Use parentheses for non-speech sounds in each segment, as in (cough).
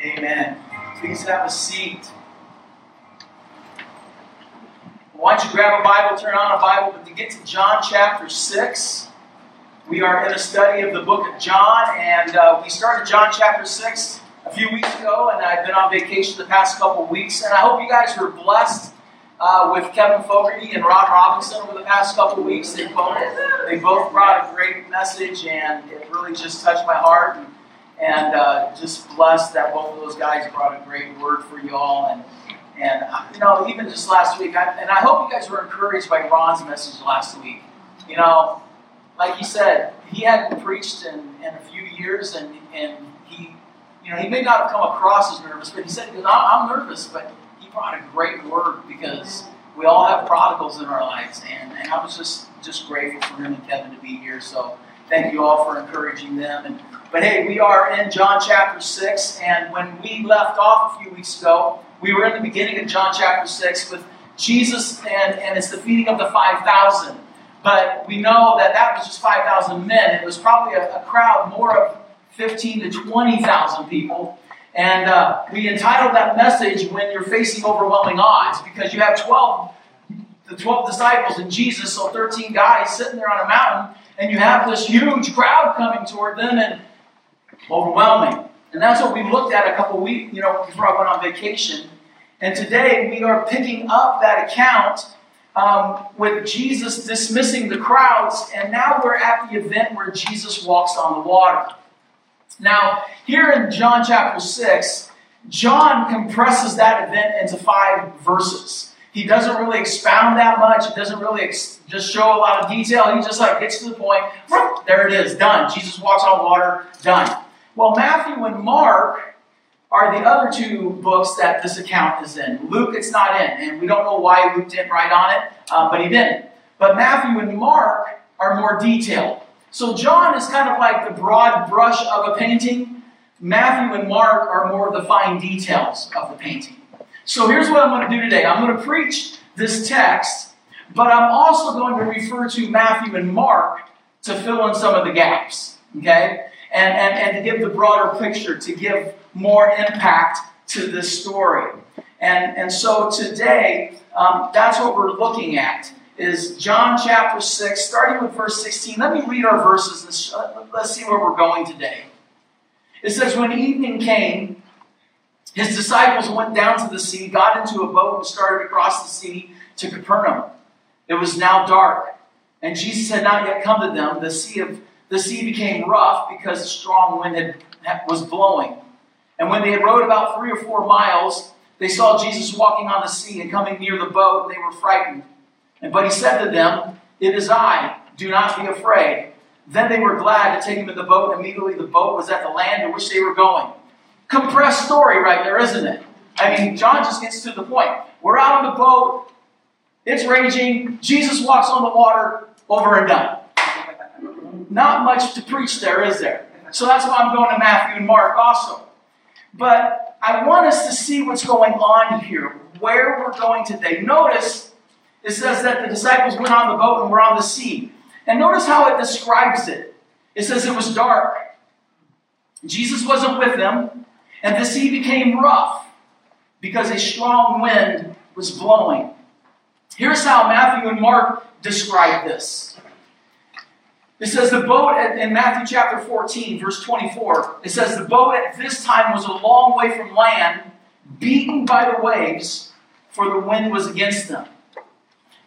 Amen. Please have a seat. Why don't you grab a Bible, turn on a Bible, but to get to John chapter 6, we are in a study of the book of John, and uh, we started John chapter 6 a few weeks ago, and I've been on vacation the past couple weeks, and I hope you guys were blessed uh, with Kevin Fogarty and Rod Robinson over the past couple weeks. They both, they both brought a great message, and it really just touched my heart. And, and uh, just blessed that both of those guys brought a great word for you all. And, and uh, you know, even just last week, I, and I hope you guys were encouraged by Ron's message last week. You know, like he said, he hadn't preached in, in a few years, and, and he, you know, he may not have come across as nervous, but he said, I'm nervous, but he brought a great word because we all have prodigals in our lives, and, and I was just just grateful for him and Kevin to be here. So thank you all for encouraging them. And but hey, we are in John chapter six, and when we left off a few weeks ago, we were in the beginning of John chapter six with Jesus, and, and it's the feeding of the five thousand. But we know that that was just 5,000 men. It was probably a, a crowd more of 15 to 20,000 people. And uh, we entitled that message When You're Facing Overwhelming Odds because you have 12, the 12 disciples and Jesus, so 13 guys sitting there on a mountain, and you have this huge crowd coming toward them and overwhelming. And that's what we looked at a couple weeks, you know, before I went on vacation. And today we are picking up that account um, with Jesus dismissing the crowds, and now we're at the event where Jesus walks on the water. Now, here in John chapter 6, John compresses that event into five verses. He doesn't really expound that much. He doesn't really ex- just show a lot of detail. He just like gets to the point. There it is, done. Jesus walks on water, done. Well, Matthew and Mark are the other two books that this account is in. Luke, it's not in, and we don't know why Luke didn't write on it, uh, but he didn't. But Matthew and Mark are more detailed. So John is kind of like the broad brush of a painting. Matthew and Mark are more of the fine details of the painting. So here's what I'm going to do today I'm going to preach this text, but I'm also going to refer to Matthew and Mark to fill in some of the gaps. Okay? And, and, and to give the broader picture, to give more impact to this story. And, and so today, um, that's what we're looking at is John chapter 6, starting with verse 16. Let me read our verses and let's see where we're going today. It says, When evening came, his disciples went down to the sea, got into a boat, and started across the sea to Capernaum. It was now dark, and Jesus had not yet come to them. The sea, of, the sea became rough because a strong wind had, was blowing. And when they had rowed about three or four miles, they saw Jesus walking on the sea and coming near the boat, and they were frightened. And but he said to them, It is I, do not be afraid. Then they were glad to take him in the boat, and immediately the boat was at the land to which they were going. Compressed story right there, isn't it? I mean, John just gets to the point. We're out on the boat, it's raging, Jesus walks on the water, over and done. Not much to preach there, is there? So that's why I'm going to Matthew and Mark also. But I want us to see what's going on here, where we're going today. Notice it says that the disciples went on the boat and were on the sea. And notice how it describes it. It says it was dark. Jesus wasn't with them, and the sea became rough because a strong wind was blowing. Here's how Matthew and Mark describe this. It says the boat in Matthew chapter 14, verse 24, it says the boat at this time was a long way from land, beaten by the waves, for the wind was against them.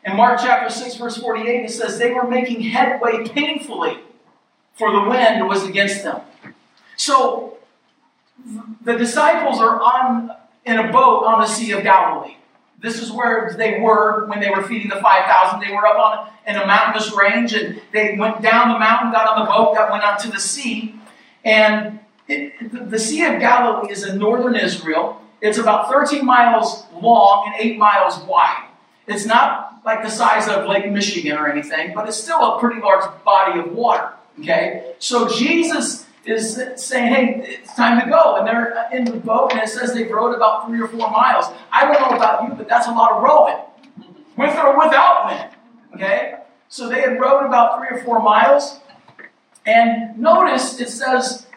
In Mark chapter 6, verse 48, it says they were making headway painfully, for the wind was against them. So the disciples are on in a boat on the Sea of Galilee. This is where they were when they were feeding the 5,000. They were up on in a mountainous range and they went down the mountain, got on the boat, got went out to the sea. And it, the Sea of Galilee is in northern Israel. It's about 13 miles long and 8 miles wide. It's not like the size of Lake Michigan or anything, but it's still a pretty large body of water. Okay? So Jesus is saying, hey, it's time to go. And they're in the boat, and it says they rowed about three or four miles. I don't know about you, but that's a lot of rowing, with or without wind. Okay? So they had rowed about three or four miles. And notice it says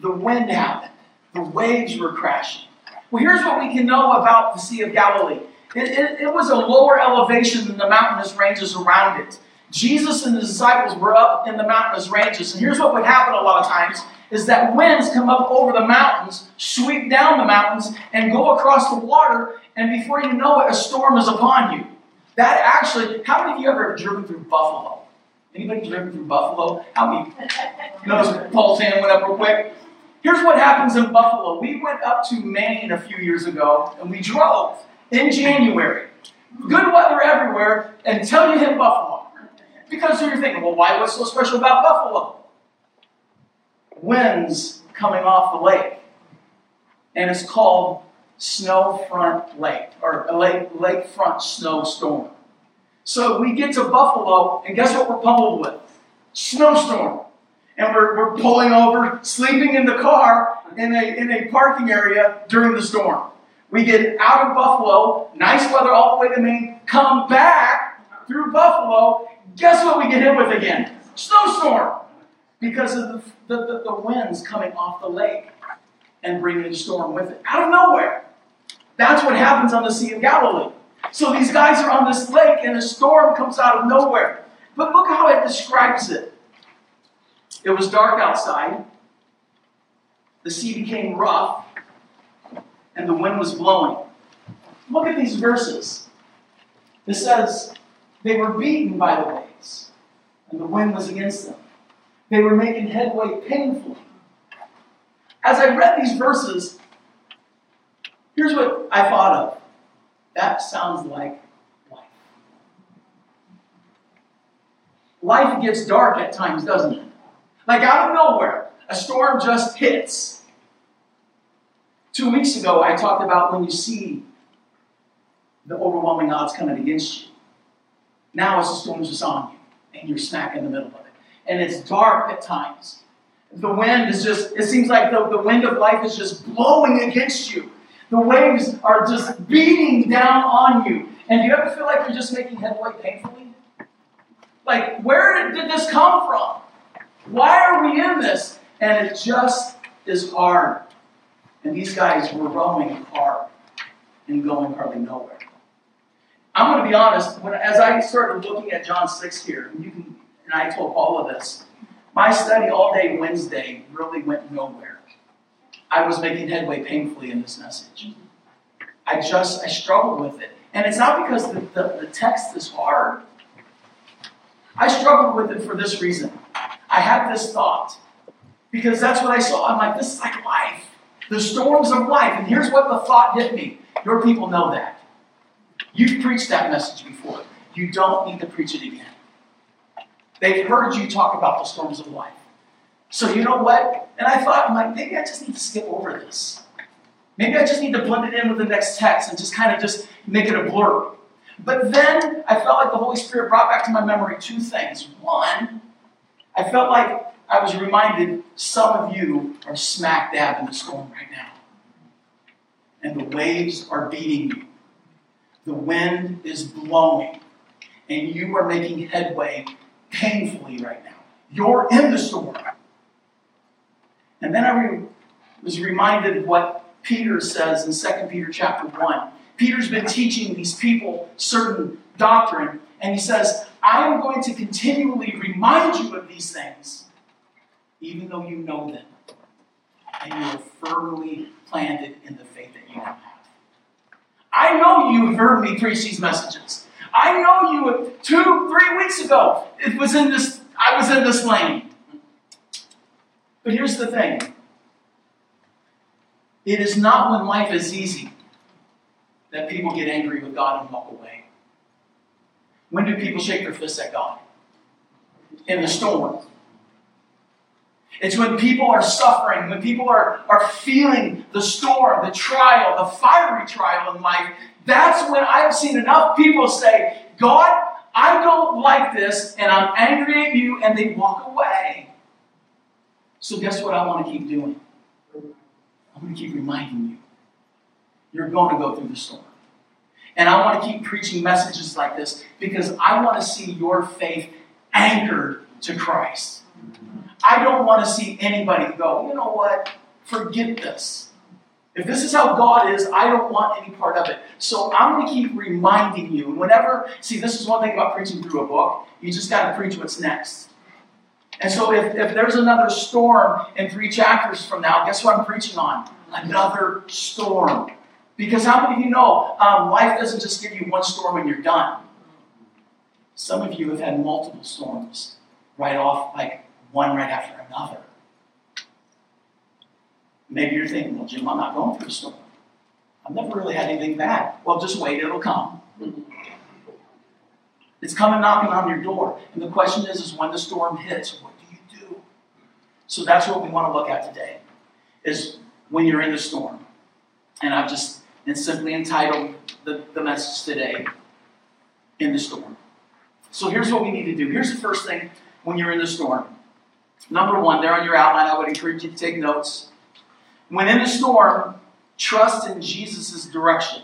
the wind happened. The waves were crashing. Well, here's what we can know about the Sea of Galilee it, it, it was a lower elevation than the mountainous ranges around it. Jesus and the disciples were up in the mountainous ranges. And here's what would happen a lot of times is that winds come up over the mountains, sweep down the mountains, and go across the water, and before you know it, a storm is upon you. That actually, how many of you ever driven through Buffalo? Anybody driven through Buffalo? How many? (laughs) Notice Paul's hand went up real quick. Here's what happens in Buffalo. We went up to Maine a few years ago, and we drove in January. Good weather everywhere until you hit Buffalo. Because you're thinking, well, why? What's so special about Buffalo? winds coming off the lake. And it's called Snowfront Lake, or lake, lakefront snowstorm. So we get to Buffalo, and guess what we're pummeled with? Snowstorm. And we're, we're pulling over, sleeping in the car in a, in a parking area during the storm. We get out of Buffalo, nice weather all the way to Maine, come back through Buffalo. Guess what we get hit with again? Snowstorm because of the, the, the, the winds coming off the lake and bringing the storm with it out of nowhere. That's what happens on the Sea of Galilee. So these guys are on this lake and a storm comes out of nowhere. But look how it describes it. It was dark outside, the sea became rough, and the wind was blowing. Look at these verses. It says, They were beaten by the waves, and the wind was against them. They were making headway painfully. As I read these verses, here's what I thought of. That sounds like life. Life gets dark at times, doesn't it? Like out of nowhere, a storm just hits. Two weeks ago, I talked about when you see the overwhelming odds coming against you. Now it's the storm just on you, and you're smack in the middle of it and it's dark at times. The wind is just, it seems like the, the wind of life is just blowing against you. The waves are just beating down on you. And do you ever feel like you're just making headway painfully? Like, where did this come from? Why are we in this? And it just is hard. And these guys were rowing hard and going hardly nowhere. I'm going to be honest, when, as I started looking at John 6 here, and you can and I told Paul of this. My study all day Wednesday really went nowhere. I was making headway painfully in this message. I just, I struggled with it. And it's not because the, the, the text is hard. I struggled with it for this reason. I had this thought because that's what I saw. I'm like, this is like life. The storms of life. And here's what the thought hit me. Your people know that. You've preached that message before. You don't need to preach it again. They've heard you talk about the storms of life. So you know what? And I thought, I'm like, maybe I just need to skip over this. Maybe I just need to blend it in with the next text and just kind of just make it a blur. But then I felt like the Holy Spirit brought back to my memory two things. One, I felt like I was reminded some of you are smack dab in the storm right now. And the waves are beating you. The wind is blowing. And you are making headway painfully right now. You're in the storm. And then I re- was reminded of what Peter says in 2 Peter chapter 1. Peter's been teaching these people certain doctrine, and he says, I am going to continually remind you of these things, even though you know them, and you are firmly planted in the faith that you have. I know you've heard me preach these messages. I know you two, three weeks ago. It was in this, I was in this lane. But here's the thing. It is not when life is easy that people get angry with God and walk away. When do people shake their fists at God? In the storm. It's when people are suffering, when people are, are feeling the storm, the trial, the fiery trial in life, that's when I've seen enough people say, God, I don't like this, and I'm angry at you, and they walk away. So, guess what I want to keep doing? I'm going to keep reminding you you're going to go through the storm. And I want to keep preaching messages like this because I want to see your faith anchored to Christ. I don't want to see anybody go, you know what? forget this. If this is how God is, I don't want any part of it. So I'm going to keep reminding you. Whenever, see, this is one thing about preaching through a book. You just got to preach what's next. And so if, if there's another storm in three chapters from now, guess what I'm preaching on? Another storm. Because how many of you know um, life doesn't just give you one storm and you're done? Some of you have had multiple storms right off, like one right after another. Maybe you're thinking, well, Jim, I'm not going through a storm. I've never really had anything bad. Well, just wait, it'll come. (laughs) It's coming knocking on your door. And the question is, is when the storm hits, what do you do? So that's what we want to look at today, is when you're in the storm. And I've just and simply entitled the, the message today, In the Storm. So here's what we need to do. Here's the first thing when you're in the storm. Number one, there on your outline, I would encourage you to take notes. When in the storm, trust in Jesus' direction.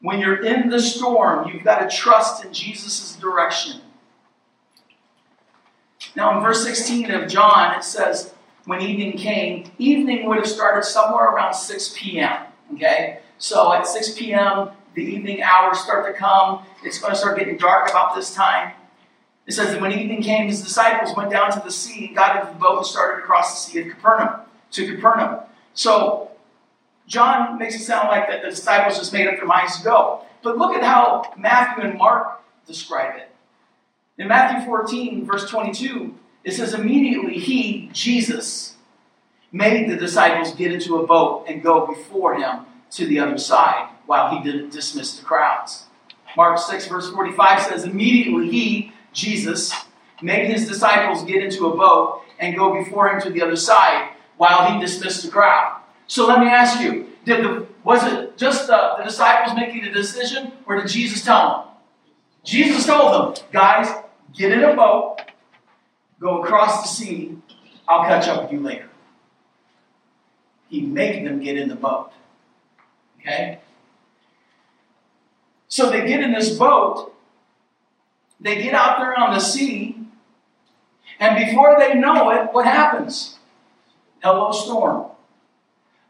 When you're in the storm, you've got to trust in Jesus' direction. Now, in verse 16 of John, it says, When evening came, evening would have started somewhere around 6 p.m. Okay? So at 6 p.m., the evening hours start to come. It's going to start getting dark about this time. It says that when evening came, his disciples went down to the sea and got into the boat and started across the sea of Capernaum to Capernaum. So John makes it sound like that the disciples just made up their minds to go. But look at how Matthew and Mark describe it. In Matthew 14, verse 22, it says, Immediately he, Jesus, made the disciples get into a boat and go before him to the other side while he didn't dismiss the crowds. Mark 6, verse 45 says, Immediately he, Jesus, made his disciples get into a boat and go before him to the other side while he dismissed the crowd. So let me ask you, did the, was it just the, the disciples making the decision, or did Jesus tell them? Jesus told them, guys, get in a boat, go across the sea, I'll catch up with you later. He made them get in the boat. Okay? So they get in this boat, they get out there on the sea, and before they know it, what happens? Hello, storm.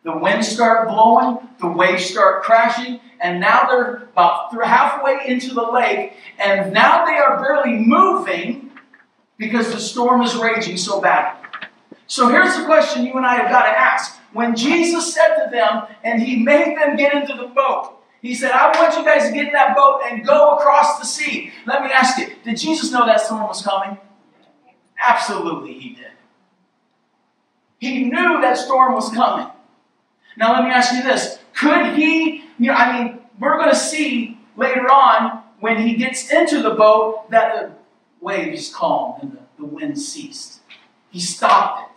The winds start blowing, the waves start crashing, and now they're about halfway into the lake, and now they are barely moving because the storm is raging so bad. So here's the question you and I have got to ask. When Jesus said to them, and he made them get into the boat, he said, I want you guys to get in that boat and go across the sea. Let me ask you, did Jesus know that storm was coming? Absolutely, he did. He knew that storm was coming. Now, let me ask you this. Could he, you know, I mean, we're going to see later on when he gets into the boat that the waves calmed and the, the wind ceased. He stopped it.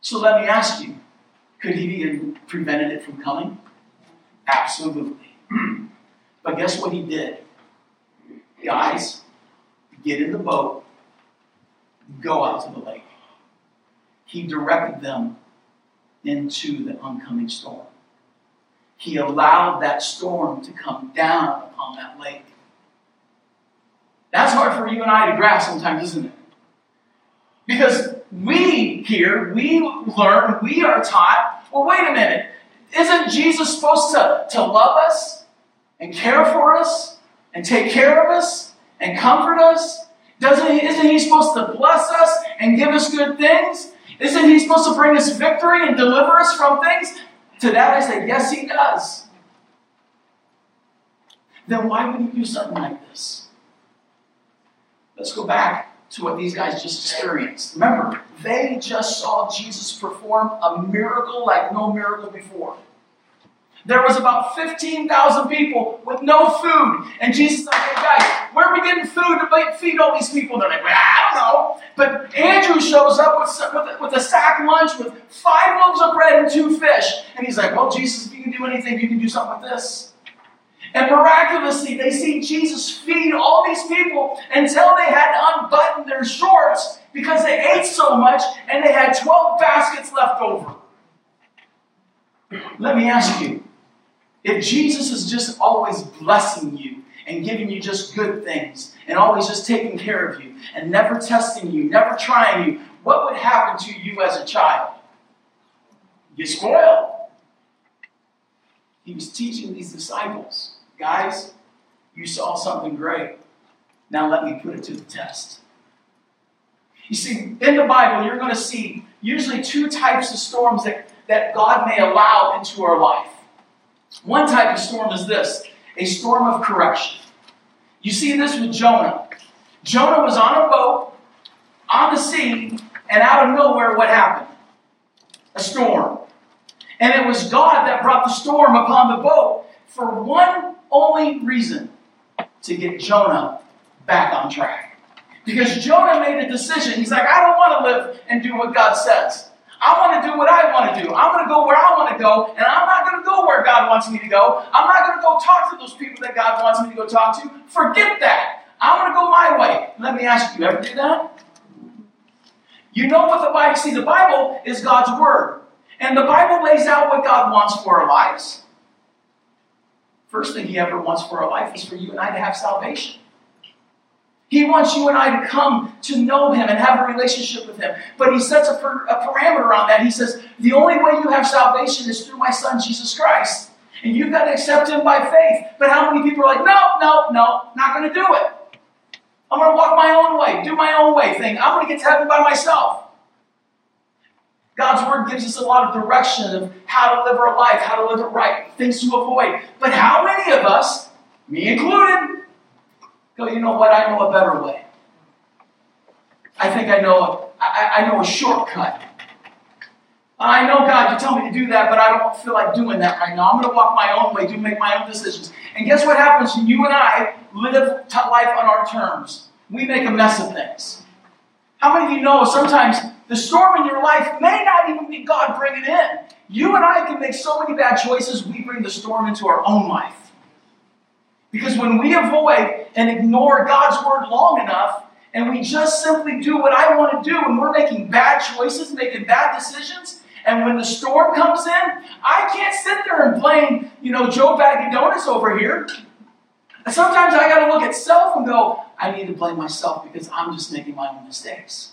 So let me ask you, could he have prevented it from coming? Absolutely. (clears throat) but guess what he did? Guys, get in the boat, go out to the lake. He directed them into the oncoming storm. He allowed that storm to come down upon that lake. That's hard for you and I to grasp sometimes, isn't it? Because we here, we learn, we are taught, well, wait a minute. Isn't Jesus supposed to, to love us and care for us and take care of us and comfort us? Doesn't he, isn't he supposed to bless us and give us good things? Isn't he supposed to bring us victory and deliver us from things? To that I say, yes, he does. Then why would he do something like this? Let's go back to what these guys just experienced. Remember, they just saw Jesus perform a miracle like no miracle before. There was about 15,000 people with no food. And Jesus said, hey guys, where are we getting food to feed all these people? They're like, well, I don't know. But Andrew shows up with, with, with a sack lunch with five loaves of bread and two fish. And he's like, well, Jesus, if you can do anything, you can do something with this. And miraculously, they see Jesus feed all these people until they had to unbutton their shorts because they ate so much and they had 12 baskets left over. Let me ask you if Jesus is just always blessing you and giving you just good things and always just taking care of you and never testing you, never trying you, what would happen to you as a child? get spoiled. He was teaching these disciples, guys, you saw something great. Now let me put it to the test. You see, in the Bible, you're going to see usually two types of storms that, that God may allow into our life. One type of storm is this a storm of correction. You see this with Jonah. Jonah was on a boat, on the sea, and out of nowhere, what happened? A storm. And it was God that brought the storm upon the boat for one only reason to get Jonah back on track. Because Jonah made a decision. He's like, I don't want to live and do what God says. I want to do what I want to do. I'm going to go where I want to go, and I'm not going to go where God wants me to go. I'm not going to go talk to those people that God wants me to go talk to. Forget that. I'm going to go my way. Let me ask you, you ever do that? You know what the Bible, see, the Bible is God's Word. And the Bible lays out what God wants for our lives. First thing He ever wants for our life is for you and I to have salvation. He wants you and I to come to know Him and have a relationship with Him. But He sets a, per, a parameter on that. He says, the only way you have salvation is through my Son, Jesus Christ. And you've got to accept Him by faith. But how many people are like, no, no, no, not going to do it. I'm going to walk my own way, do my own way thing. I'm going to get to heaven by myself. God's Word gives us a lot of direction of how to live our life, how to live it right, things to avoid. But how many of us, me included, go, you know what, I know a better way. I think I know, I, I know a shortcut. I know, God, you tell me to do that, but I don't feel like doing that right now. I'm going to walk my own way, do make my own decisions. And guess what happens when you and I live life on our terms? We make a mess of things. How many of you know sometimes the storm in your life may not even be God bringing in? You and I can make so many bad choices, we bring the storm into our own life. Because when we avoid and ignore God's word long enough, and we just simply do what I want to do, and we're making bad choices, making bad decisions, and when the storm comes in, I can't sit there and blame, you know, Joe Bag Donuts over here. Sometimes I got to look at self and go, I need to blame myself because I'm just making my own mistakes.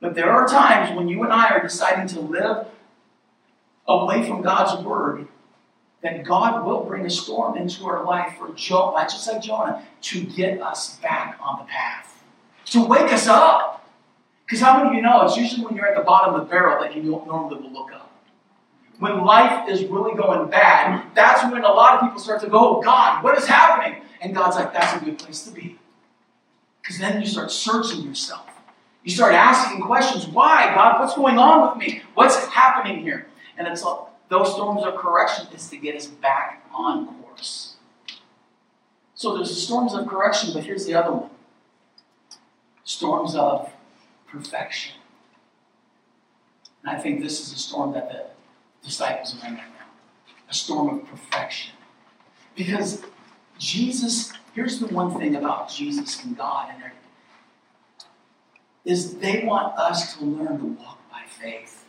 But there are times when you and I are deciding to live away from God's word that God will bring a storm into our life for Jonah, just like Jonah, to get us back on the path, to wake us up. Because how many of you know it's usually when you're at the bottom of the barrel that you normally will look up? When life is really going bad, that's when a lot of people start to go, oh, God, what is happening? And God's like, that's a good place to be. Because then you start searching yourself. You start asking questions. Why, God? What's going on with me? What's happening here? And it's those storms of correction is to get us back on course. So there's the storms of correction, but here's the other one storms of perfection. And I think this is a storm that the disciples are in right now a storm of perfection. Because Jesus, here's the one thing about Jesus and God and is they want us to learn to walk by faith.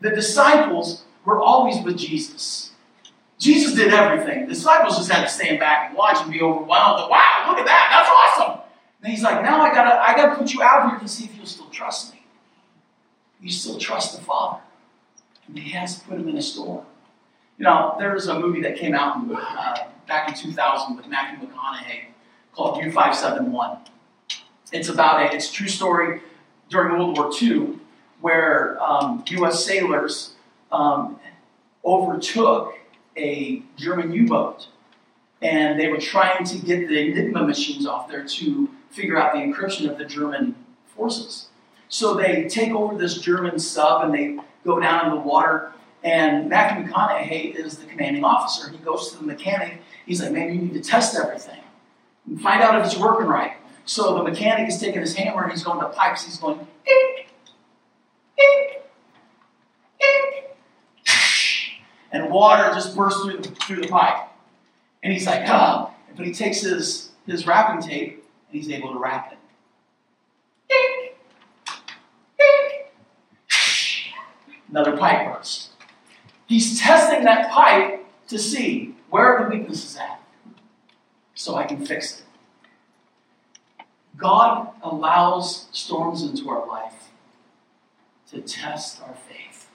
The disciples were always with Jesus. Jesus did everything. The disciples just had to stand back and watch and be overwhelmed. Wow, look at that. That's awesome. And he's like, now I gotta, I gotta put you out here to see if you'll still trust me. You still trust the Father. And he has to put him in a storm. You know, there's a movie that came out uh, back in 2000 with Matthew McConaughey called U571. It's about a, it's a true story during World War II where um, U.S. sailors um, overtook a German U boat. And they were trying to get the Enigma machines off there to figure out the encryption of the German forces. So they take over this German sub and they go down in the water. And Matthew McConaughey is the commanding officer. He goes to the mechanic. He's like, man, you need to test everything and find out if it's working right. So the mechanic is taking his hammer and he's going to pipes. He's going. And water just bursts through the, through the pipe. And he's like, ah. But he takes his, his wrapping tape and he's able to wrap it. Another pipe burst. He's testing that pipe to see where the weaknesses at so I can fix it. God allows storms into our life to test our faith.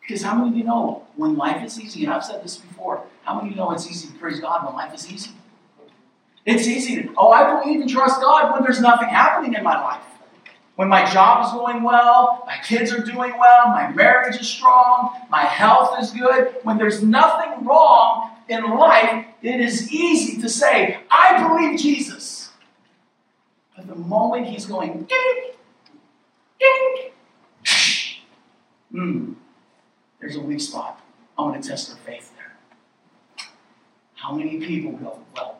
Because how many of you know when life is easy, and I've said this before, how many of you know it's easy to praise God when life is easy? It's easy to, oh, I believe and trust God when there's nothing happening in my life. When my job is going well, my kids are doing well, my marriage is strong, my health is good. When there's nothing wrong in life, it is easy to say, I believe Jesus. The moment he's going, ding, ding, hmm, there's a weak spot. I'm going to test their faith there. How many people go, well,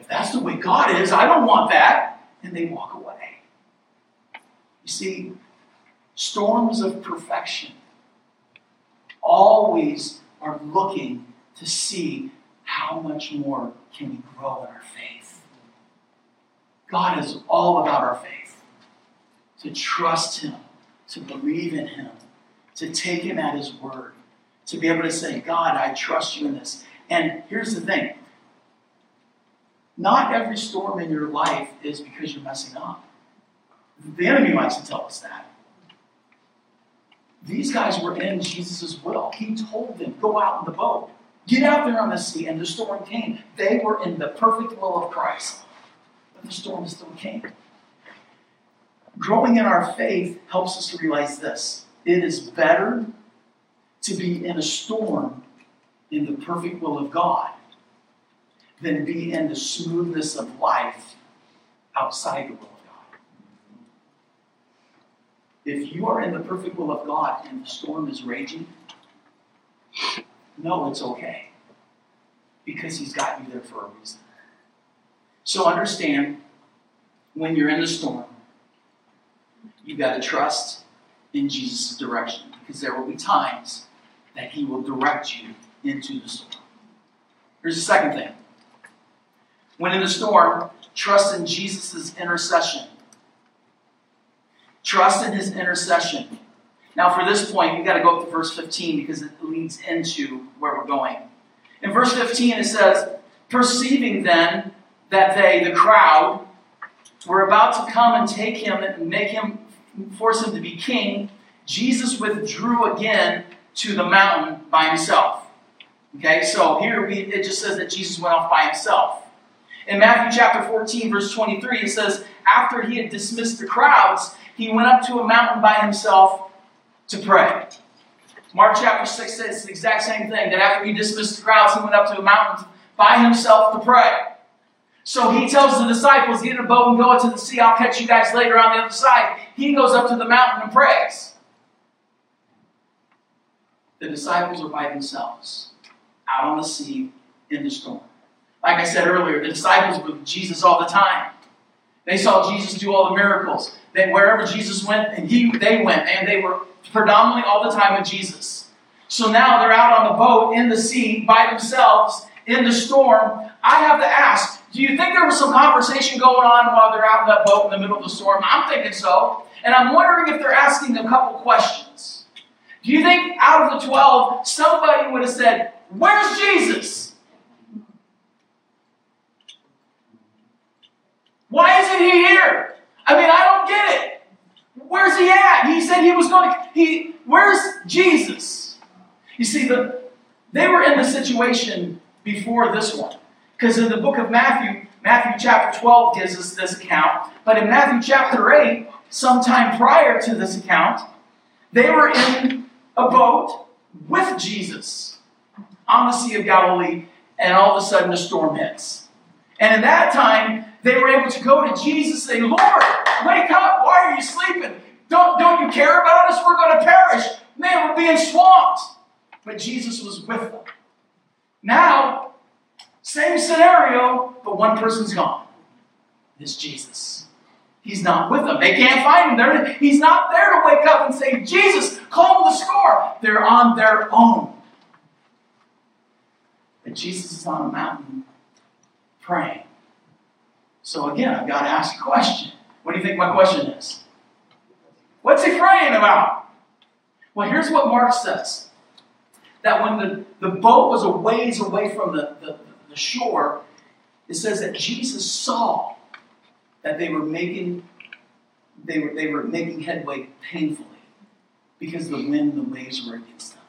if that's the way God is, I don't want that, and they walk away. You see, storms of perfection always are looking to see how much more can we grow in our faith. God is all about our faith. To trust Him, to believe in Him, to take Him at His word, to be able to say, God, I trust you in this. And here's the thing not every storm in your life is because you're messing up. The enemy likes to tell us that. These guys were in Jesus' will. He told them, go out in the boat. Get out there on the sea. And the storm came. They were in the perfect will of Christ. But the storm is still came. Growing in our faith helps us to realize this it is better to be in a storm in the perfect will of God than be in the smoothness of life outside the will of God. if you are in the perfect will of God and the storm is raging, no, it's okay. Because He's got you there for a reason. So understand when you're in the storm, you've got to trust in Jesus' direction because there will be times that He will direct you into the storm. Here's the second thing. When in the storm, trust in Jesus' intercession Trust in his intercession. Now, for this point, we've got to go up to verse 15 because it leads into where we're going. In verse 15, it says, Perceiving then that they, the crowd, were about to come and take him and make him, force him to be king, Jesus withdrew again to the mountain by himself. Okay, so here we, it just says that Jesus went off by himself. In Matthew chapter 14, verse 23, it says, After he had dismissed the crowds, he went up to a mountain by himself to pray. Mark chapter 6 says the exact same thing that after he dismissed the crowds, he went up to a mountain by himself to pray. So he tells the disciples, Get in a boat and go into the sea. I'll catch you guys later on the other side. He goes up to the mountain and prays. The disciples are by themselves, out on the sea in the storm. Like I said earlier, the disciples were with Jesus all the time. They saw Jesus do all the miracles. That wherever Jesus went, and he they went, and they were predominantly all the time with Jesus. So now they're out on the boat in the sea by themselves in the storm. I have to ask, do you think there was some conversation going on while they're out in that boat in the middle of the storm? I'm thinking so. And I'm wondering if they're asking a couple questions. Do you think out of the 12, somebody would have said, Where's Jesus? Why isn't he here? I mean, I don't get it. Where's he at? He said he was going to. He, where's Jesus? You see, the, they were in the situation before this one. Because in the book of Matthew, Matthew chapter 12 gives us this account. But in Matthew chapter 8, sometime prior to this account, they were in a boat with Jesus on the Sea of Galilee, and all of a sudden a storm hits. And in that time, they were able to go to Jesus and say, Lord, wake up. Why are you sleeping? Don't, don't you care about us? We're going to perish. Man, we're being swamped. But Jesus was with them. Now, same scenario, but one person's gone. It's Jesus. He's not with them. They can't find him. They're, he's not there to wake up and say, Jesus, calm the score. They're on their own. But Jesus is on a mountain praying. So again, I've got to ask a question. What do you think my question is? What's he praying about? Well, here's what Mark says that when the, the boat was a ways away from the, the, the shore, it says that Jesus saw that they were making they were, they were making headway painfully because the wind and the waves were against them.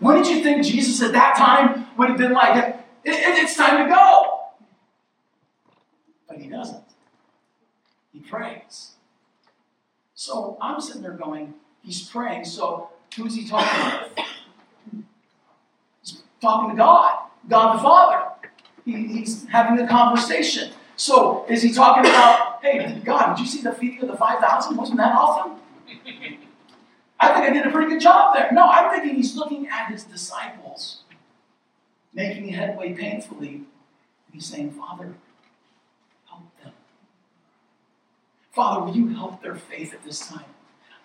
Wouldn't you think Jesus at that time would have been like, it, it, it's time to go? But he doesn't. He prays. So I'm sitting there going, he's praying. So who's he talking with? (coughs) He's talking to God, God the Father. He, he's having a conversation. So is he talking about, hey, God, did you see the feeding of the 5,000? Wasn't that awesome? I think I did a pretty good job there. No, I'm thinking he's looking at his disciples, making headway painfully. And He's saying, Father, help them. Father, will you help their faith at this time?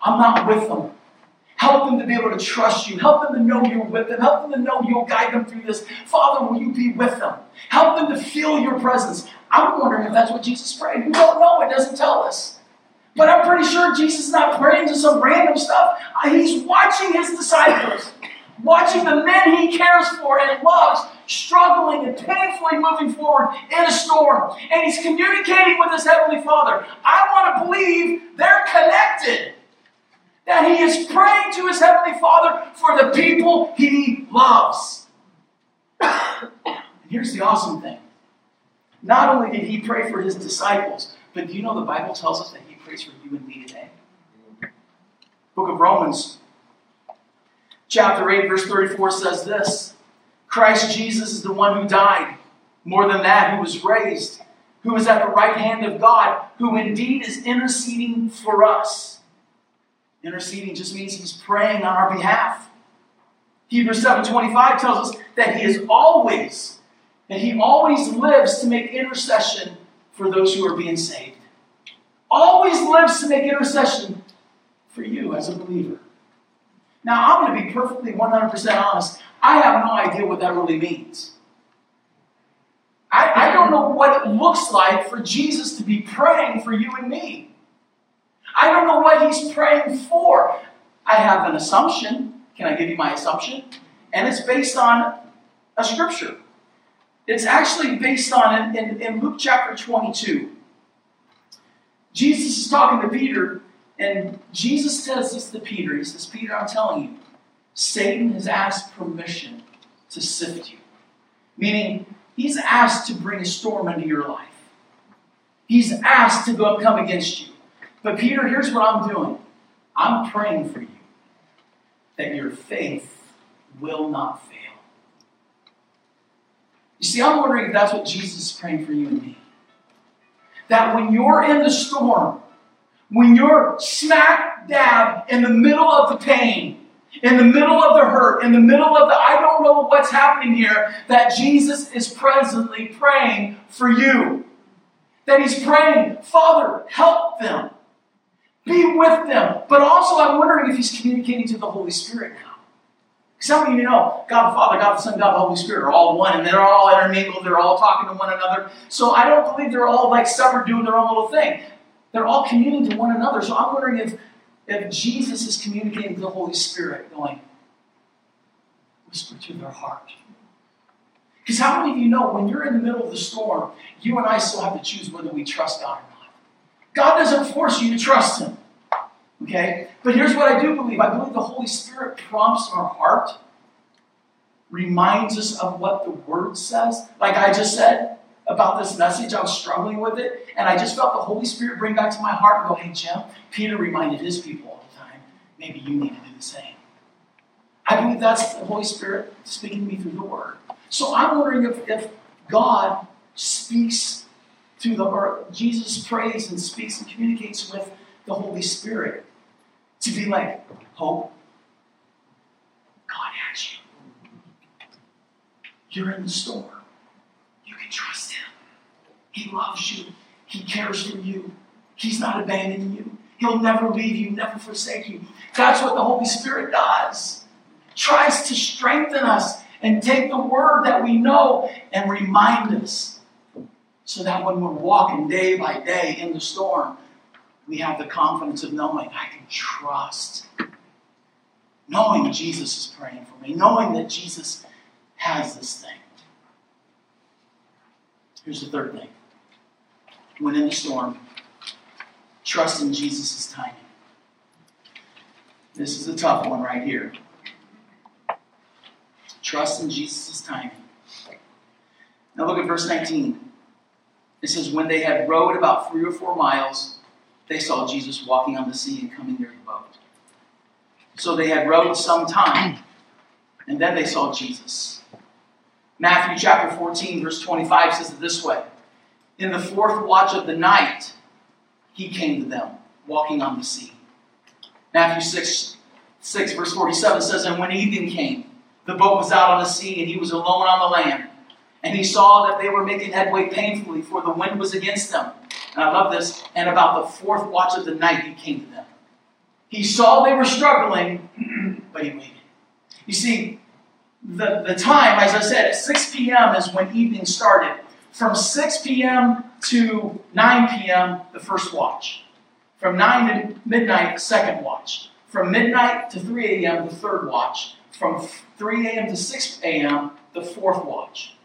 I'm not with them. Help them to be able to trust you. Help them to know you're with them. Help them to know you'll guide them through this. Father, will you be with them? Help them to feel your presence. I'm wondering if that's what Jesus prayed. We don't know. It doesn't tell us. But I'm pretty sure Jesus is not praying to some random stuff. Uh, he's watching his disciples, watching the men he cares for and loves, struggling and painfully moving forward in a storm. And he's communicating with his Heavenly Father. I want to believe they're connected. That he is praying to his Heavenly Father for the people he loves. (coughs) here's the awesome thing. Not only did he pray for his disciples, but do you know the Bible tells us that he prays for you and me today? Book of Romans, chapter 8, verse 34 says this Christ Jesus is the one who died. More than that, who was raised, who is at the right hand of God, who indeed is interceding for us. Interceding just means he's praying on our behalf. Hebrews 7:25 tells us that he is always, that he always lives to make intercession for those who are being saved. Always lives to make intercession for you as a believer. Now, I'm going to be perfectly 100% honest. I have no idea what that really means. I, I don't know what it looks like for Jesus to be praying for you and me. I don't know what he's praying for. I have an assumption. Can I give you my assumption? And it's based on a scripture. It's actually based on, in, in, in Luke chapter 22, Jesus is talking to Peter, and Jesus says this to Peter. He says, Peter, I'm telling you, Satan has asked permission to sift you. Meaning, he's asked to bring a storm into your life. He's asked to go come against you. But Peter, here's what I'm doing. I'm praying for you that your faith will not fail. You see, I'm wondering if that's what Jesus is praying for you and me. That when you're in the storm, when you're smack dab in the middle of the pain, in the middle of the hurt, in the middle of the I don't know what's happening here, that Jesus is presently praying for you. That he's praying, Father, help them. Be with them. But also, I'm wondering if he's communicating to the Holy Spirit now. Some of you know God the Father, God the Son, God the Holy Spirit are all one, and they're all intermingled. They're all talking to one another. So I don't believe they're all like separate doing their own little thing. They're all communing to one another. So I'm wondering if, if Jesus is communicating to the Holy Spirit, going, whisper to their heart. Because how many of you know when you're in the middle of the storm, you and I still have to choose whether we trust God or not? God doesn't force you to trust Him. Okay? But here's what I do believe I believe the Holy Spirit prompts our heart, reminds us of what the Word says. Like I just said about this message, I was struggling with it, and I just felt the Holy Spirit bring back to my heart and go, hey, Jim, Peter reminded his people all the time. Maybe you need to do the same. I believe that's the Holy Spirit speaking to me through the Word. So I'm wondering if, if God speaks to the, or Jesus prays and speaks and communicates with the Holy Spirit to be like, hope, God has you. You're in the storm. You can trust Him. He loves you. He cares for you. He's not abandoning you. He'll never leave you, never forsake you. That's what the Holy Spirit does. Tries to strengthen us and take the word that we know and remind us so that when we're walking day by day in the storm, we have the confidence of knowing I can trust. Knowing Jesus is praying for me, knowing that Jesus has this thing. Here's the third thing. When in the storm, trust in Jesus' timing. This is a tough one right here. Trust in Jesus' timing. Now look at verse 19. It says, When they had rowed about three or four miles, they saw Jesus walking on the sea and coming near the boat. So they had rowed some time, and then they saw Jesus. Matthew chapter 14, verse 25 says it this way In the fourth watch of the night, he came to them, walking on the sea. Matthew 6, 6 verse 47 says, And when evening came, the boat was out on the sea, and he was alone on the land. And he saw that they were making headway painfully, for the wind was against them. And I love this. And about the fourth watch of the night, he came to them. He saw they were struggling, (clears throat) but he waited. You see, the, the time, as I said, at 6 p.m. is when evening started. From 6 p.m. to 9 p.m., the first watch. From 9 to midnight, second watch. From midnight to 3 a.m., the third watch. From 3 a.m. to 6 a.m., the fourth watch.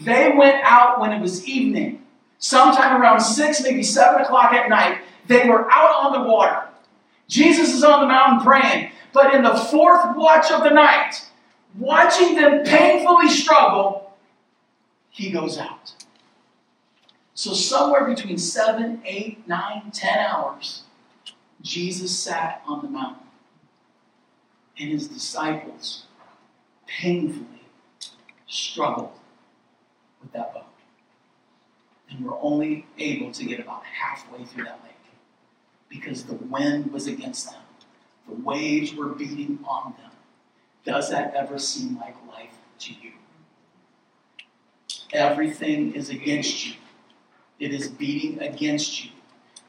They went out when it was evening. Sometime around 6, maybe 7 o'clock at night, they were out on the water. Jesus is on the mountain praying. But in the fourth watch of the night, watching them painfully struggle, he goes out. So, somewhere between seven, eight, nine, ten hours, Jesus sat on the mountain. And his disciples painfully struggled with that boat. And were only able to get about halfway through that lake because the wind was against them, the waves were beating on them. Does that ever seem like life to you? Everything is against you. It is beating against you.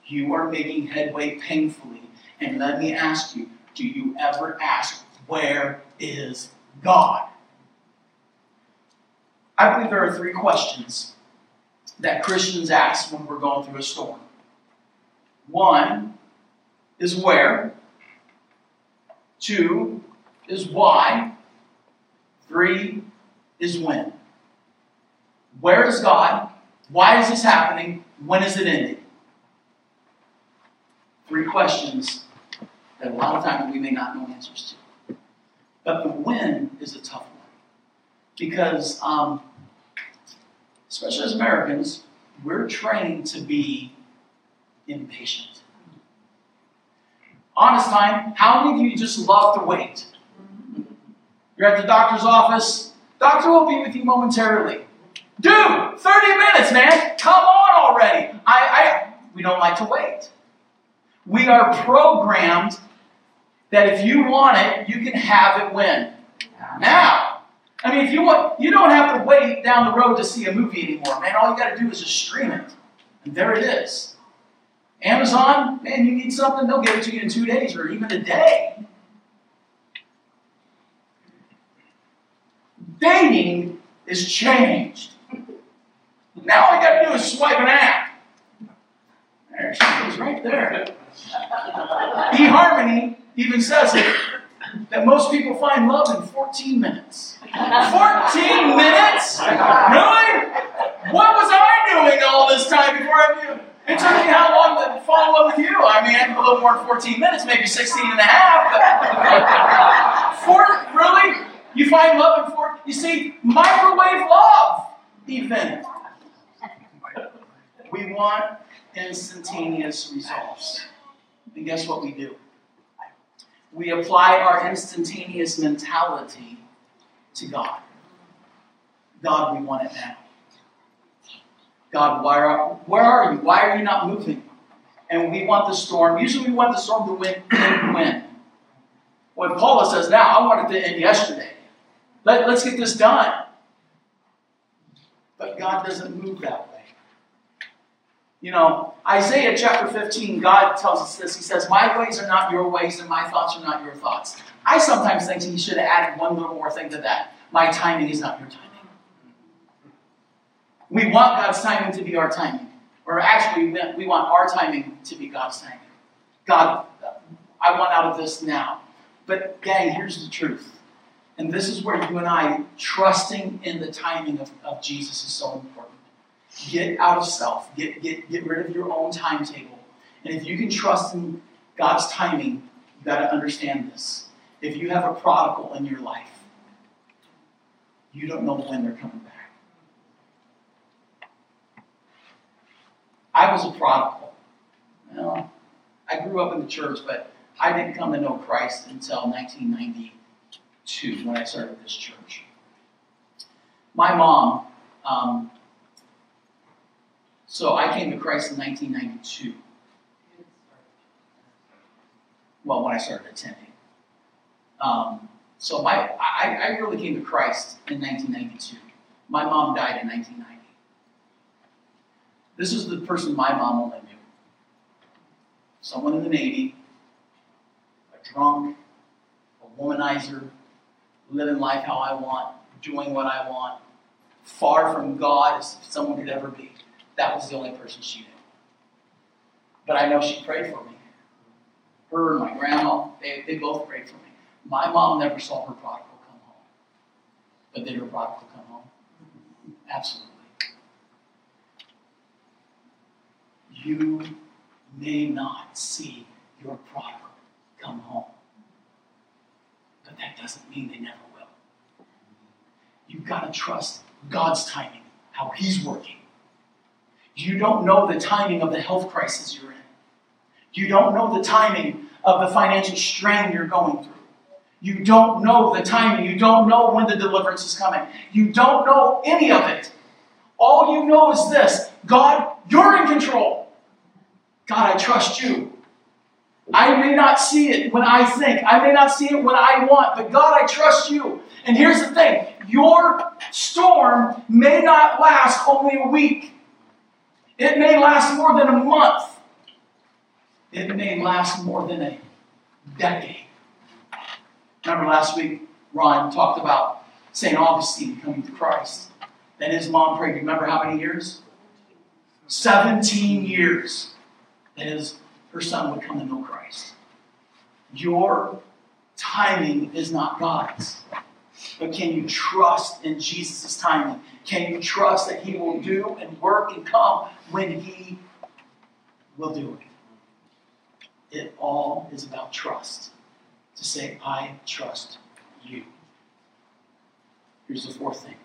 You are making headway painfully. And let me ask you do you ever ask, Where is God? I believe there are three questions that Christians ask when we're going through a storm. One is where, two is why, three is when. Where is God? Why is this happening? When is it ending? Three questions that a lot of times we may not know answers to. But the when is a tough one. Because, um, especially as Americans, we're trained to be impatient. Honest time, how many of you just love to wait? You're at the doctor's office, doctor will be with you momentarily. Dude, 30 minutes, man. Come on already. I, I we don't like to wait. We are programmed that if you want it, you can have it when? Now. I mean, if you want, you don't have to wait down the road to see a movie anymore, man. All you got to do is just stream it. And there it is. Amazon, man, you need something, they'll give it to you in two days or even a day. Dating is changed. Now all you got to do is swipe an app. There she is, right there. eHarmony even says it that most people find love in 14 minutes. 14 minutes? Really? What was I doing all this time before I knew? It took me how long to fall in love with you? I mean, a little more than 14 minutes, maybe 16 and a half. But (laughs) four, really? You find love in four? You see, microwave love, even. We want instantaneous results. And guess what we do? We apply our instantaneous mentality to God. God, we want it now. God, where are, where are you? Why are you not moving? And we want the storm. Usually we want the storm to win, win. When Paula says, now, I want it to end yesterday. Let, let's get this done. But God doesn't move that way. You know, Isaiah chapter 15, God tells us this. He says, My ways are not your ways, and my thoughts are not your thoughts. I sometimes think he should have added one little more thing to that. My timing is not your timing. We want God's timing to be our timing. Or actually, we want our timing to be God's timing. God, I want out of this now. But, gang, here's the truth. And this is where you and I, trusting in the timing of, of Jesus, is so important. Get out of self, get, get, get rid of your own timetable. And if you can trust in God's timing, you've got to understand this. If you have a prodigal in your life, you don't know when they're coming back. I was a prodigal. Well, I grew up in the church, but I didn't come to know Christ until 1992 when I started this church. My mom, um, so I came to Christ in 1992. Well, when I started attending. Um, so my, I, I really came to Christ in 1992. My mom died in 1990. This is the person my mom only knew. Someone in the Navy, a drunk, a womanizer, living life how I want, doing what I want, far from God as someone could ever be. That was the only person she knew. But I know she prayed for me. Her and my grandma, they, they both prayed for me. My mom never saw her prodigal come home. But did her prodigal come home? Absolutely. You may not see your prodigal come home. But that doesn't mean they never will. You've got to trust God's timing, how He's working. You don't know the timing of the health crisis you're in. You don't know the timing of the financial strain you're going through. You don't know the timing. You don't know when the deliverance is coming. You don't know any of it. All you know is this God, you're in control. God, I trust you. I may not see it when I think, I may not see it when I want, but God, I trust you. And here's the thing your storm may not last only a week, it may last more than a month, it may last more than a decade. Remember last week, Ron talked about St. Augustine coming to Christ. Then his mom prayed. Remember how many years? 17 years that his, her son would come to know Christ. Your timing is not God's. But can you trust in Jesus' timing? Can you trust that He will do and work and come when He will do it? It all is about trust to say, I trust you. Here's the fourth thing.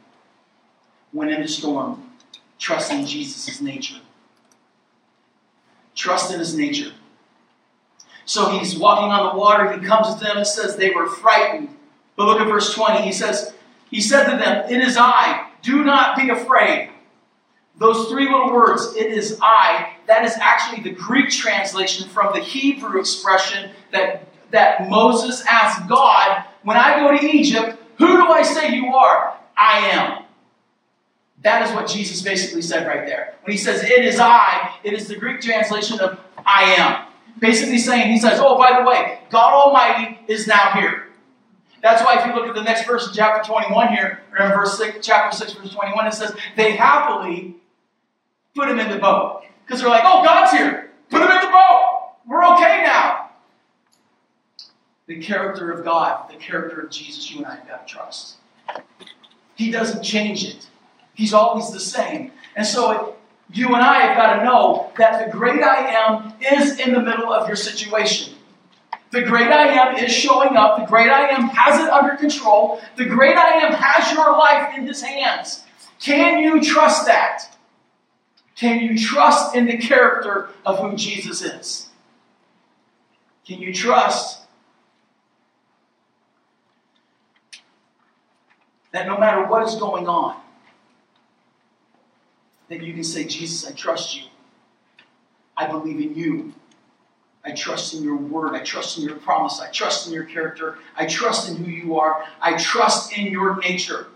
When in the storm, trust in Jesus' nature. Trust in his nature. So he's walking on the water. He comes to them and says they were frightened. But look at verse 20. He says, He said to them, It is I. Do not be afraid. Those three little words, it is I, that is actually the Greek translation from the Hebrew expression that that Moses asked God, when I go to Egypt, who do I say you are? I am. That is what Jesus basically said right there. When he says, It is I, it is the Greek translation of I am. Basically saying, He says, Oh, by the way, God Almighty is now here. That's why if you look at the next verse in chapter 21 here, or in verse 6, chapter 6, verse 21, it says, They happily put him in the boat. Because they're like, Oh, God's here. Put him in the boat. We're okay now the character of God, the character of Jesus, you and I have got to trust. He doesn't change it. He's always the same. And so you and I have got to know that the great I am is in the middle of your situation. The great I am is showing up. The great I am has it under control. The great I am has your life in his hands. Can you trust that? Can you trust in the character of who Jesus is? Can you trust that no matter what is going on, that you can say, Jesus, I trust you. I believe in you. I trust in your word. I trust in your promise. I trust in your character. I trust in who you are. I trust in your nature.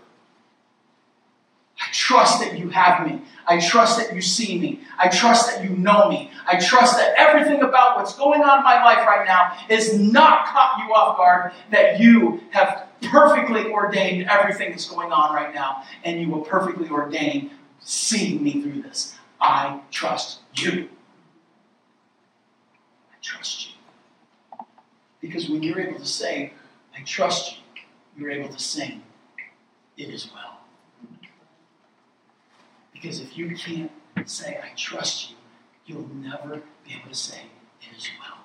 I trust that you have me. I trust that you see me. I trust that you know me. I trust that everything about what's going on in my life right now is not caught you off guard, that you have perfectly ordained everything that's going on right now, and you will perfectly ordain seeing me through this. I trust you. Trust you. Because when you're able to say, I trust you, you're able to sing, it is well. Because if you can't say, I trust you, you'll never be able to say, it is well.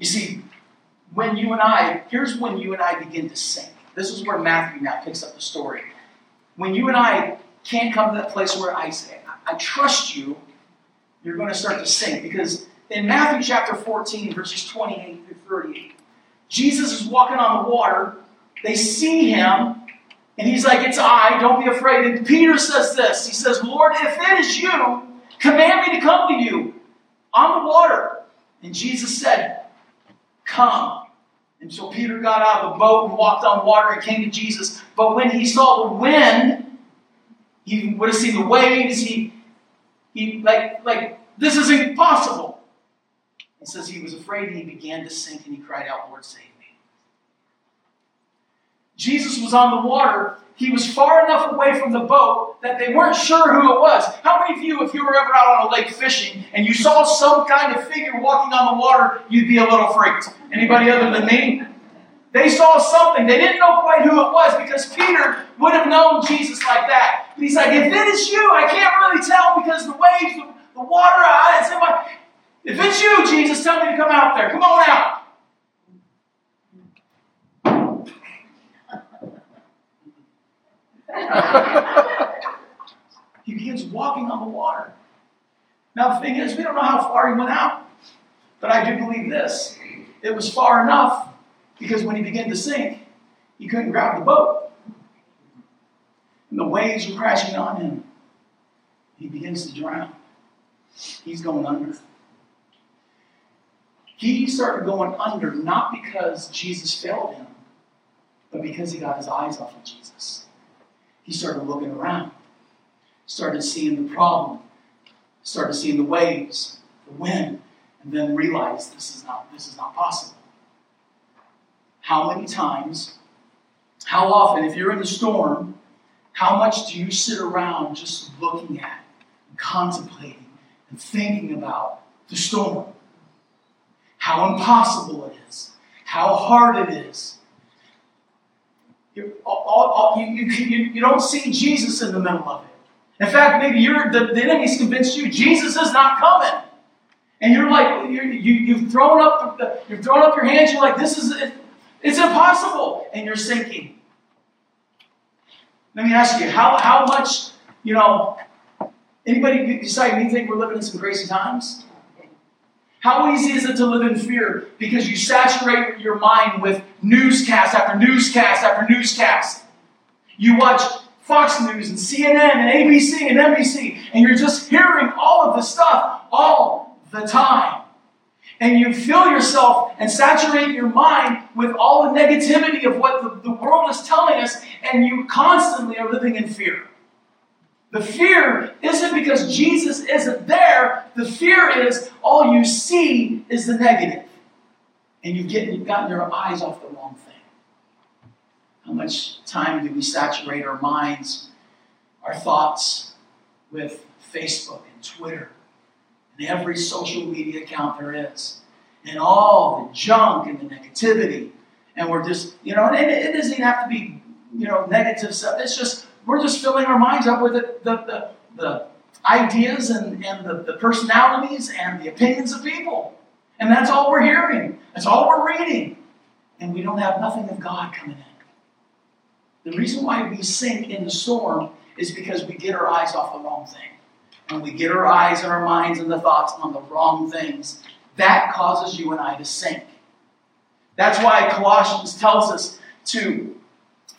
You see, when you and I, here's when you and I begin to sink. This is where Matthew now picks up the story. When you and I can't come to that place where I say, I trust you, you're going to start to sink. Because in Matthew chapter 14, verses 28 through 38, Jesus is walking on the water. They see him, and he's like, It's I, don't be afraid. And Peter says this He says, Lord, if it is you, command me to come to you on the water. And Jesus said, Come. And so Peter got out of the boat and walked on water and came to Jesus. But when he saw the wind, he would have seen the waves. He, he like, like this is impossible. It says he was afraid and he began to sink and he cried out, Lord, save me. Jesus was on the water. He was far enough away from the boat that they weren't sure who it was. How many of you, if you were ever out on a lake fishing and you saw some kind of figure walking on the water, you'd be a little freaked? Anybody other than me? They saw something. They didn't know quite who it was because Peter would have known Jesus like that. But he's like, if it is you, I can't really tell because the waves, the, water, I, it's in my. If it's you, Jesus, tell me to come out there. Come on out. (laughs) he begins walking on the water. Now, the thing is, we don't know how far he went out, but I do believe this. It was far enough because when he began to sink, he couldn't grab the boat. And the waves were crashing on him. He begins to drown. He's going under. He started going under not because Jesus failed him, but because he got his eyes off of Jesus. He started looking around, started seeing the problem, started seeing the waves, the wind, and then realized this is not, this is not possible. How many times, how often, if you're in the storm, how much do you sit around just looking at, and contemplating, and thinking about the storm? How impossible it is, how hard it is. You, all, all, you, you, you, don't see Jesus in the middle of it. In fact, maybe you're the, the enemy's convinced you Jesus is not coming. And you're like, you're, you, you've thrown up the, you've thrown up your hands. You're like, this is it's impossible. And you're sinking. Let me ask you, how, how much, you know, anybody decide you think we're living in some crazy times? How easy is it to live in fear? Because you saturate your mind with newscast after newscast after newscast. You watch Fox News and CNN and ABC and NBC, and you're just hearing all of this stuff all the time and you fill yourself and saturate your mind with all the negativity of what the, the world is telling us, and you constantly are living in fear. The fear isn't because Jesus isn't there. The fear is all you see is the negative. And you've, you've gotten your eyes off the wrong thing. How much time do we saturate our minds, our thoughts with Facebook and Twitter and every social media account there is, and all the junk and the negativity. And we're just, you know, and it, doesn't even have to be, you know, negative stuff. It's just, we're just filling our minds up with the, the, the, the ideas and, and the, the personalities and the opinions of people. And that's all we're hearing. That's all we're reading. And we don't have nothing of God coming in. The reason why we sink in the storm is because we get our eyes off the wrong thing and we get our eyes and our minds and the thoughts on the wrong things, that causes you and I to sink. That's why Colossians tells us to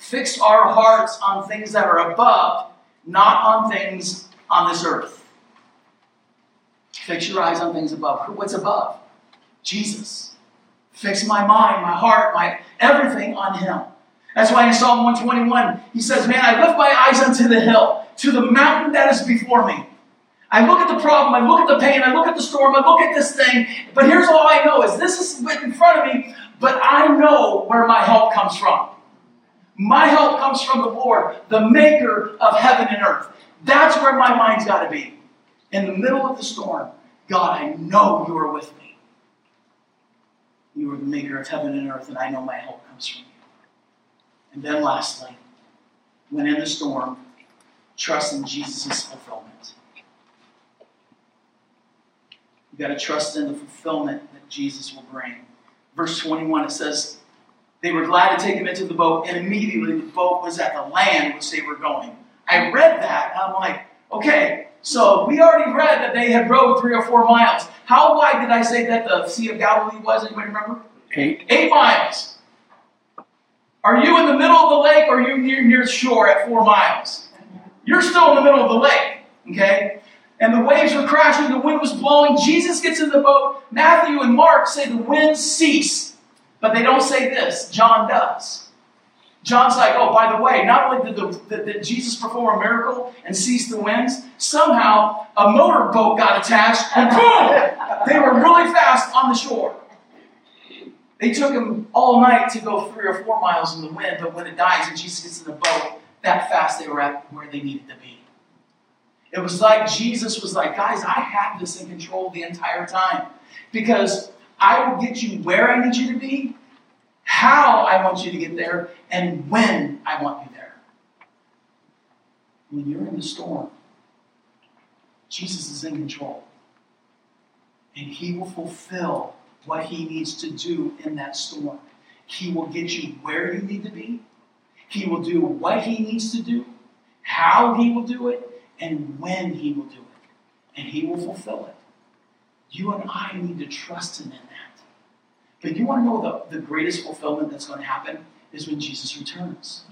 fix our hearts on things that are above, not on things on this earth. Fix your eyes on things above. What's above? Jesus. Fix my mind, my heart, my everything on Him. That's why in Psalm 121, he says, Man, I lift my eyes unto the hill, to the mountain that is before me. I look at the problem, I look at the pain, I look at the storm, I look at this thing, but here's all I know is this is in front of me, but I know where my help comes from. My help comes from the Lord, the maker of heaven and earth. That's where my mind's got to be. In the middle of the storm, God, I know you are with me. You are the maker of heaven and earth, and I know my help comes from you. And then lastly, when in the storm, trust in Jesus' fulfillment. You've got to trust in the fulfillment that Jesus will bring. Verse 21, it says, they were glad to take him into the boat, and immediately the boat was at the land which they were going. I read that, and I'm like, okay, so we already read that they had rowed three or four miles. How wide did I say that the Sea of Galilee was? Anybody remember? Eight. Eight miles. Are you in the middle of the lake or are you near, near shore at four miles? You're still in the middle of the lake, okay? And the waves were crashing, the wind was blowing. Jesus gets in the boat. Matthew and Mark say the winds cease. But they don't say this. John does. John's like, oh, by the way, not only did, the, did, Jesus perform a miracle and cease the winds, somehow a motorboat got attached and boom! They were really fast on the shore. They took him all night to go three or four miles in the wind, but when it dies and Jesus gets in the boat, that fast they were at where they needed to be. It was like Jesus was like, guys, I have this in control the entire time because I will get you where I need you to be, how I want you to get there, and when I want you there. When you're in the storm, Jesus is in control. And he will fulfill what he needs to do in that storm. He will get you where you need to be. He will do what he needs to do, how he will do it, and when he will do it. And he will fulfill it. You and I need to trust him in that. But you want to know the, the greatest fulfillment that's going to happen is when Jesus returns.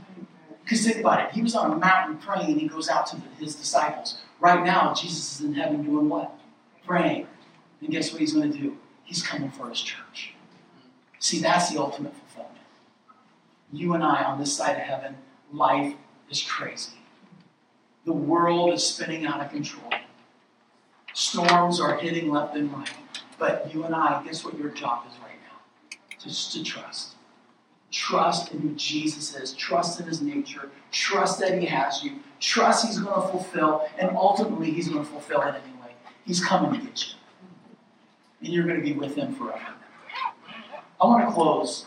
Because think about it. He was on a mountain praying, and he goes out to his disciples. Right now, Jesus is in heaven doing what? Praying. And guess what he's going to do? He's coming for his church. See, that's the ultimate fulfillment. You and I on this side of heaven, life is crazy. The world is spinning out of control. Storms are hitting left and right. But you and I, guess what your job is right now? Just to trust. Trust in who Jesus is. Trust in his nature. Trust that he has you. Trust he's going to fulfill. And ultimately, he's going to fulfill it anyway. He's coming to get you. And you're going to be with him forever. I want to close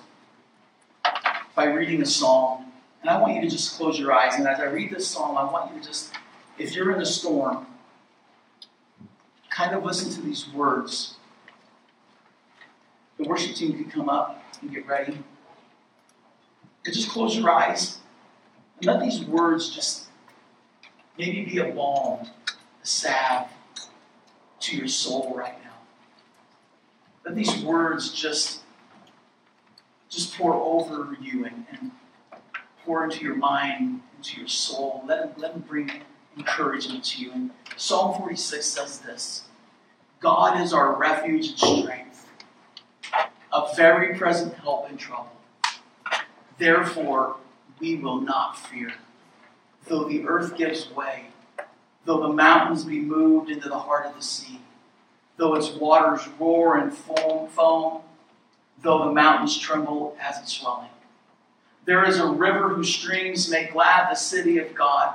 by reading a psalm. And I want you to just close your eyes. And as I read this psalm, I want you to just, if you're in a storm, kind of listen to these words. The worship team can come up and get ready. And just close your eyes and let these words just maybe be a balm, a salve to your soul right now. Let these words just just pour over you and, and pour into your mind, into your soul. Let them, let them bring encouragement to you. And Psalm 46 says this God is our refuge and strength, a very present help in trouble. Therefore, we will not fear. Though the earth gives way, though the mountains be moved into the heart of the sea, though its waters roar and foam, foam though the mountains tremble as it's swelling. There is a river whose streams make glad the city of God,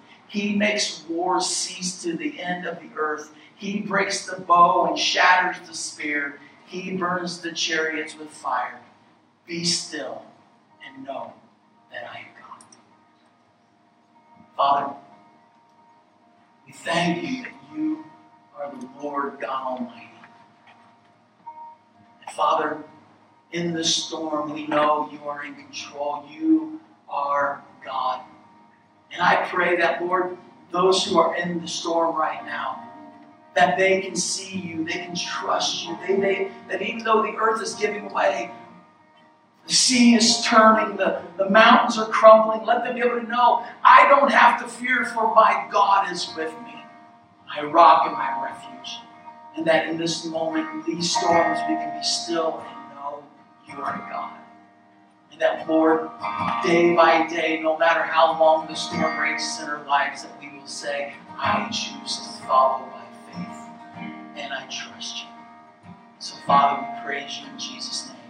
He makes wars cease to the end of the earth. He breaks the bow and shatters the spear. He burns the chariots with fire. Be still and know that I am God. Father, we thank you that you are the Lord God Almighty. And Father, in the storm, we know you are in control. You are God. And I pray that, Lord, those who are in the storm right now, that they can see you, they can trust you, they, they, that even though the earth is giving way, the sea is turning, the, the mountains are crumbling, let them be able to know I don't have to fear, for my God is with me, my rock and my refuge. And that in this moment, these storms, we can be still and know you are God. And that, Lord, day by day, no matter how long the storm rages in our lives, that we will say, I choose to follow by faith and I trust you. So, Father, we praise you in Jesus' name.